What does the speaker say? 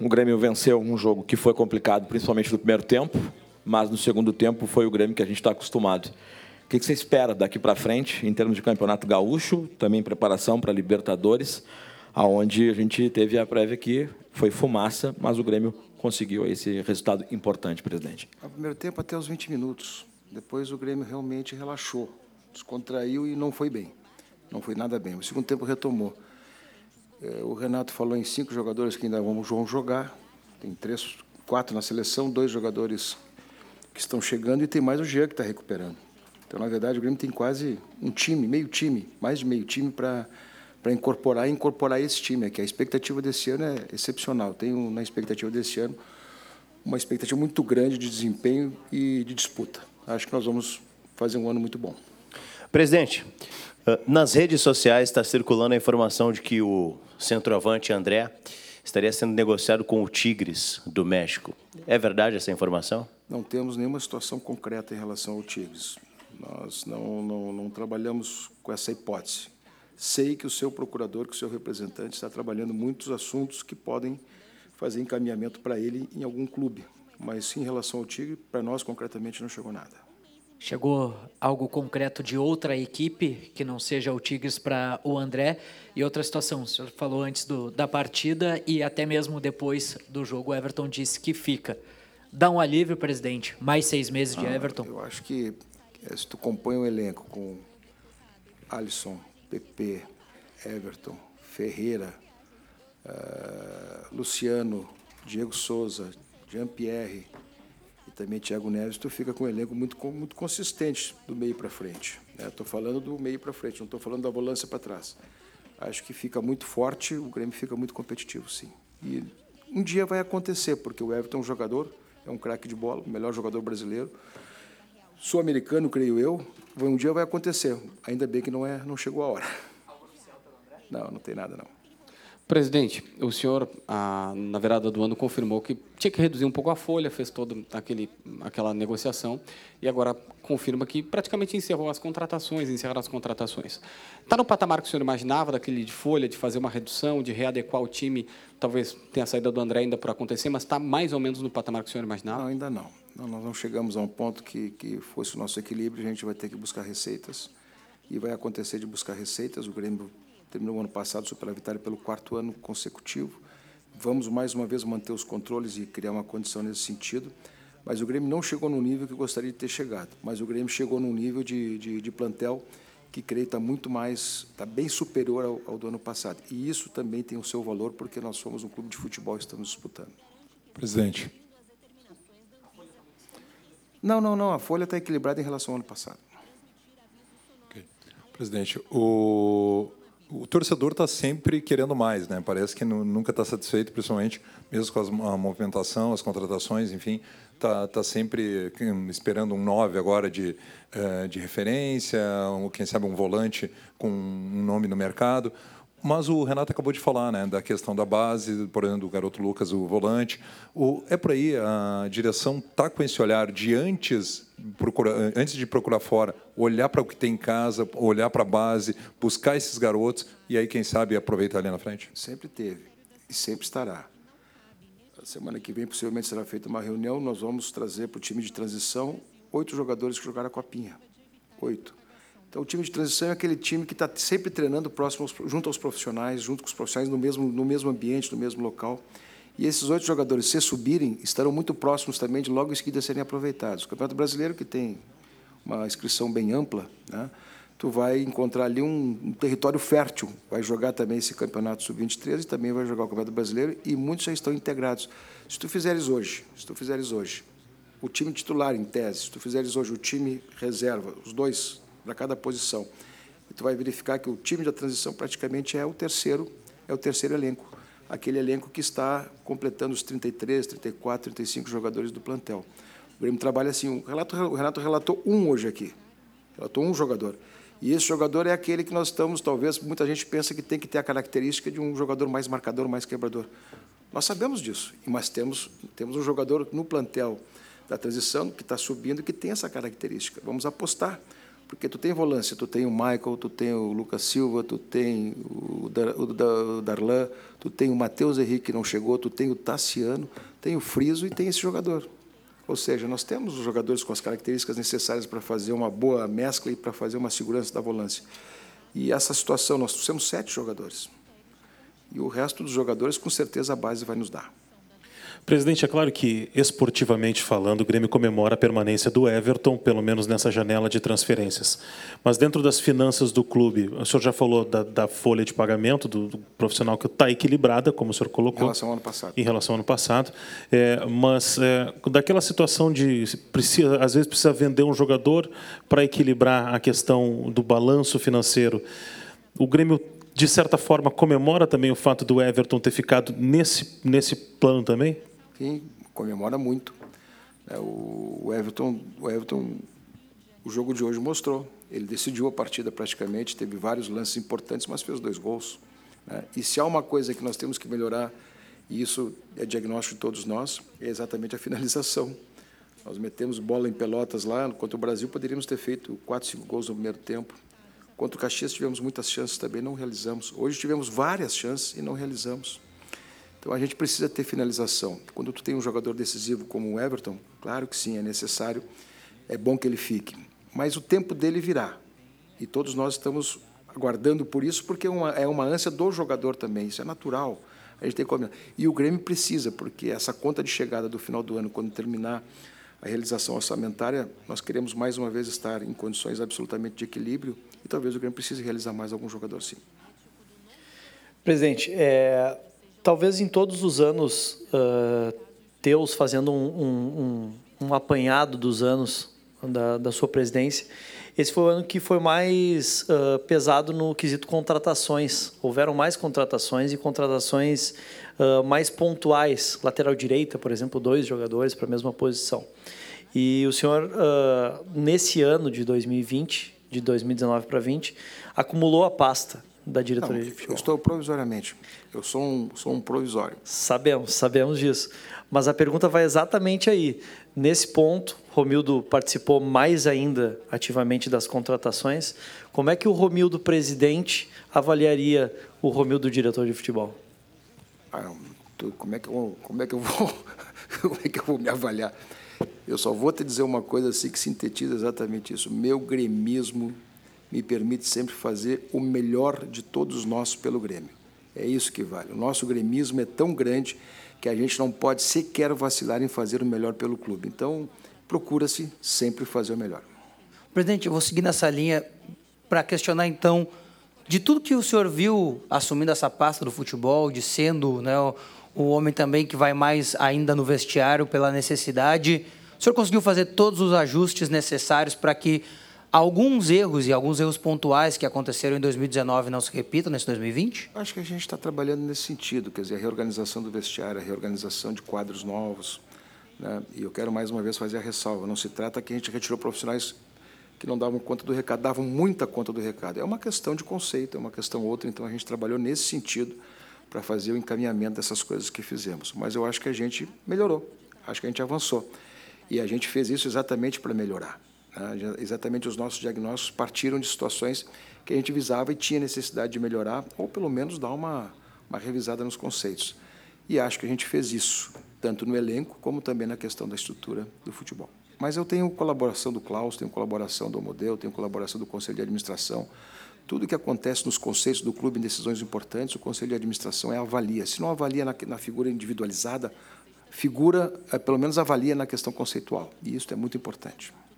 O Grêmio venceu um jogo que foi complicado, principalmente no primeiro tempo, mas no segundo tempo foi o Grêmio que a gente está acostumado. O que você espera daqui para frente, em termos de campeonato gaúcho, também preparação para Libertadores, aonde a gente teve a prévia que foi fumaça, mas o Grêmio conseguiu esse resultado importante, presidente. No primeiro tempo, até os 20 minutos. Depois o Grêmio realmente relaxou, descontraiu e não foi bem. Não foi nada bem. O segundo tempo retomou. É, o Renato falou em cinco jogadores que ainda vão jogar. Tem três, quatro na seleção, dois jogadores que estão chegando e tem mais o Jean que está recuperando. Então, na verdade, o Grêmio tem quase um time, meio time, mais de meio time para para incorporar e incorporar esse time aqui. A expectativa desse ano é excepcional. Tenho na expectativa desse ano uma expectativa muito grande de desempenho e de disputa. Acho que nós vamos fazer um ano muito bom. Presidente, ah, nas redes sociais está circulando a informação de que o centroavante André estaria sendo negociado com o Tigres do México. É verdade essa informação? Não temos nenhuma situação concreta em relação ao Tigres. Nós não, não, não trabalhamos com essa hipótese. Sei que o seu procurador, que o seu representante está trabalhando muitos assuntos que podem fazer encaminhamento para ele em algum clube. Mas em relação ao Tigre, para nós concretamente não chegou nada. Chegou algo concreto de outra equipe que não seja o Tigres para o André? E outra situação, o senhor falou antes do, da partida e até mesmo depois do jogo, o Everton disse que fica. Dá um alívio, presidente? Mais seis meses de ah, Everton? Eu acho que eh, se tu compõe um elenco com Alisson, PP, Everton, Ferreira, uh, Luciano, Diego Souza, Jean-Pierre, também Thiago Neves, tu fica com um elenco muito, muito consistente do meio para frente. Estou né? falando do meio para frente, não estou falando da volância para trás. Acho que fica muito forte, o Grêmio fica muito competitivo, sim. E um dia vai acontecer, porque o Everton é um jogador, é um craque de bola, o melhor jogador brasileiro. Sul-americano, creio eu, um dia vai acontecer. Ainda bem que não, é, não chegou a hora. Não, não tem nada não. Presidente, o senhor, ah, na virada do ano, confirmou que tinha que reduzir um pouco a folha, fez toda aquele, aquela negociação e agora confirma que praticamente encerrou as contratações, encerraram as contratações. Está no patamar que o senhor imaginava, daquele de folha, de fazer uma redução, de readequar o time? Talvez tenha a saída do André ainda por acontecer, mas está mais ou menos no patamar que o senhor imaginava? Não, ainda não. não nós não chegamos a um ponto que, que fosse o nosso equilíbrio, a gente vai ter que buscar receitas e vai acontecer de buscar receitas. O Grêmio terminou o ano passado vitória pelo quarto ano consecutivo. Vamos mais uma vez manter os controles e criar uma condição nesse sentido. Mas o Grêmio não chegou no nível que gostaria de ter chegado. Mas o Grêmio chegou num nível de, de, de plantel que creio está muito mais, está bem superior ao, ao, do ano passado. E isso também tem o seu valor, porque nós somos um clube de futebol e estamos disputando. Presidente. Não, não, não. A folha está equilibrada em relação ao ano passado. Okay. Presidente, o o torcedor está sempre querendo mais, né? Parece que nunca está satisfeito, principalmente mesmo com a movimentação, as contratações, enfim, está tá sempre hum, esperando um 9 agora de, eh, de referência, quem sabe um volante com um nome no mercado. Mas o Renato acabou de falar né, da questão da base, por exemplo, do garoto Lucas, o volante. O, é por aí, a direção está com esse olhar de antes, procura, antes de procurar fora, olhar para o que tem em casa, olhar para a base, buscar esses garotos e aí, quem sabe, aproveitar ali na frente? Sempre teve e sempre estará. A semana que vem, possivelmente, será feita uma reunião. Nós vamos trazer para o time de transição oito jogadores que jogaram a Copinha. Oito então, o time de transição é aquele time que está sempre treinando próximo aos, junto aos profissionais, junto com os profissionais no mesmo, no mesmo ambiente, no mesmo local. E esses oito jogadores, se subirem, estarão muito próximos também de logo em seguida serem aproveitados. O Campeonato Brasileiro, que tem uma inscrição bem ampla, né, tu vai encontrar ali um, um território fértil. Vai jogar também esse Campeonato Sub-23 e também vai jogar o Campeonato Brasileiro e muitos já estão integrados. Se tu fizeres hoje, se tu fizeres hoje, o time titular em tese, se tu fizeres hoje o time reserva, os dois para cada posição. E tu vai verificar que o time da transição praticamente é o terceiro, é o terceiro elenco. Aquele elenco que está completando os 33, 34, 35 jogadores do plantel. O Grêmio trabalha assim. O Renato, o Renato relatou um hoje aqui. Relatou um jogador. E esse jogador é aquele que nós estamos, talvez, muita gente pensa que tem que ter a característica de um jogador mais marcador, mais quebrador. Nós sabemos disso, mas temos, temos um jogador no plantel da transição que está subindo que tem essa característica. Vamos apostar Porque tu tem volância, tu tem o Michael, tu tem o Lucas Silva, tu tem o, Dar, o Darlan, tu tem o Matheus Henrique que não chegou, tu tem o Tassiano, tem o Friso e tem esse jogador. Ou seja, nós temos os jogadores com as características necessárias para fazer uma boa mescla e para fazer uma segurança da volância. E essa situação, nós temos sete jogadores. E o resto dos jogadores, com certeza, a base vai nos dar. Presidente, é claro que, esportivamente falando, o Grêmio comemora a permanência do Everton, pelo menos nessa janela de transferências. Mas dentro das finanças do clube, o senhor já falou da, da folha de pagamento do, do profissional que está equilibrada, como o senhor colocou. Em relação ao ano passado. Em relação ao ano passado. É, mas é, daquela situação de, precisa, às vezes, precisa vender um jogador para equilibrar a questão do balanço financeiro. O Grêmio de certa forma, comemora também o fato do Everton ter ficado nesse, nesse plano também? Sim, comemora muito. É, o Everton, o Everton, o jogo de hoje mostrou. Ele decidiu a partida praticamente, teve vários lances importantes, mas fez dois gols. Né? E se há uma coisa que nós temos que melhorar, e isso é diagnóstico de todos nós, é exatamente a finalização. Nós metemos bola em pelotas lá, contra o Brasil poderíamos ter feito quatro, cinco gols no primeiro tempo. Contra o Caxias tivemos muitas chances também, não realizamos. Hoje tivemos várias chances e não realizamos. Então a gente precisa ter finalização. Quando tu tem um jogador decisivo como o Everton, claro que sim, é necessário, é bom que ele fique. Mas o tempo dele virá. E todos nós estamos aguardando por isso, porque é uma, é uma ânsia do jogador também, isso é natural. A gente tem que E o Grêmio precisa, porque essa conta de chegada do final do ano, quando terminar a realização orçamentária, nós queremos mais uma vez estar em condições absolutamente de equilíbrio e talvez o Grêmio precise realizar mais algum jogador sim. Presidente, é, talvez em todos os anos, uh, teus fazendo um, um, um, apanhado dos anos da, da, sua presidência, esse foi o ano que foi mais uh, pesado no quesito contratações. Houveram mais contratações e contratações uh, mais pontuais. Lateral direita, por exemplo, dois jogadores para a mesma posição. E o senhor, nesse ano de 2020, de 2019 para 20, acumulou a pasta da diretoria Não, de futebol. Eu estou provisoriamente. Eu sou um, sou um provisório. Sabemos, sabemos disso. Mas a pergunta vai exatamente aí. Nesse ponto, Romildo participou mais ainda ativamente das contratações. Como é que o Romildo presidente avaliaria o Romildo diretor de futebol? Ah, como é que eu, como é que eu vou, como é que eu vou me avaliar? Eu só vou te dizer uma coisa assim que sintetiza exatamente isso. Meu gremismo me permite sempre fazer o melhor de todos nós pelo Grêmio. É isso que vale. O nosso gremismo é tão grande que a gente não pode sequer vacilar em fazer o melhor pelo clube. Então, procura-se sempre fazer o melhor. Presidente, eu vou seguir nessa linha para questionar então de tudo que o senhor viu assumindo essa pasta do futebol, de sendo né, o, homem também que vai mais ainda no vestiário pela necessidade. O senhor conseguiu fazer todos os ajustes necessários para que alguns erros e alguns erros pontuais que aconteceram em 2019 não se repitam nesse 2020? Acho que a gente está trabalhando nesse sentido, quer dizer, a reorganização do vestiário, a reorganização de quadros novos. Né? E eu quero mais uma vez fazer a ressalva: não se trata que a gente retirou profissionais que não davam conta do recado, davam muita conta do recado. É uma questão de conceito, é uma questão outra, então a gente trabalhou nesse sentido para fazer o encaminhamento dessas coisas que fizemos. Mas eu acho que a gente melhorou, acho que a gente avançou. E a gente fez isso exatamente para melhorar. Né? Exatamente os nossos diagnósticos partiram de situações que a gente visava e tinha necessidade de melhorar, ou pelo menos dar uma, uma revisada nos conceitos. E acho que a gente fez isso, tanto no elenco como também na questão da estrutura do futebol. Mas eu tenho colaboração do Klaus, tenho colaboração do Modelo, tenho colaboração do Conselho de Administração. Tudo que acontece nos conceitos do clube em decisões importantes, o Conselho de Administração é avalia. Se não avalia na, na figura individualizada, figura, é, pelo menos avalia na questão conceitual. E isso é muito importante.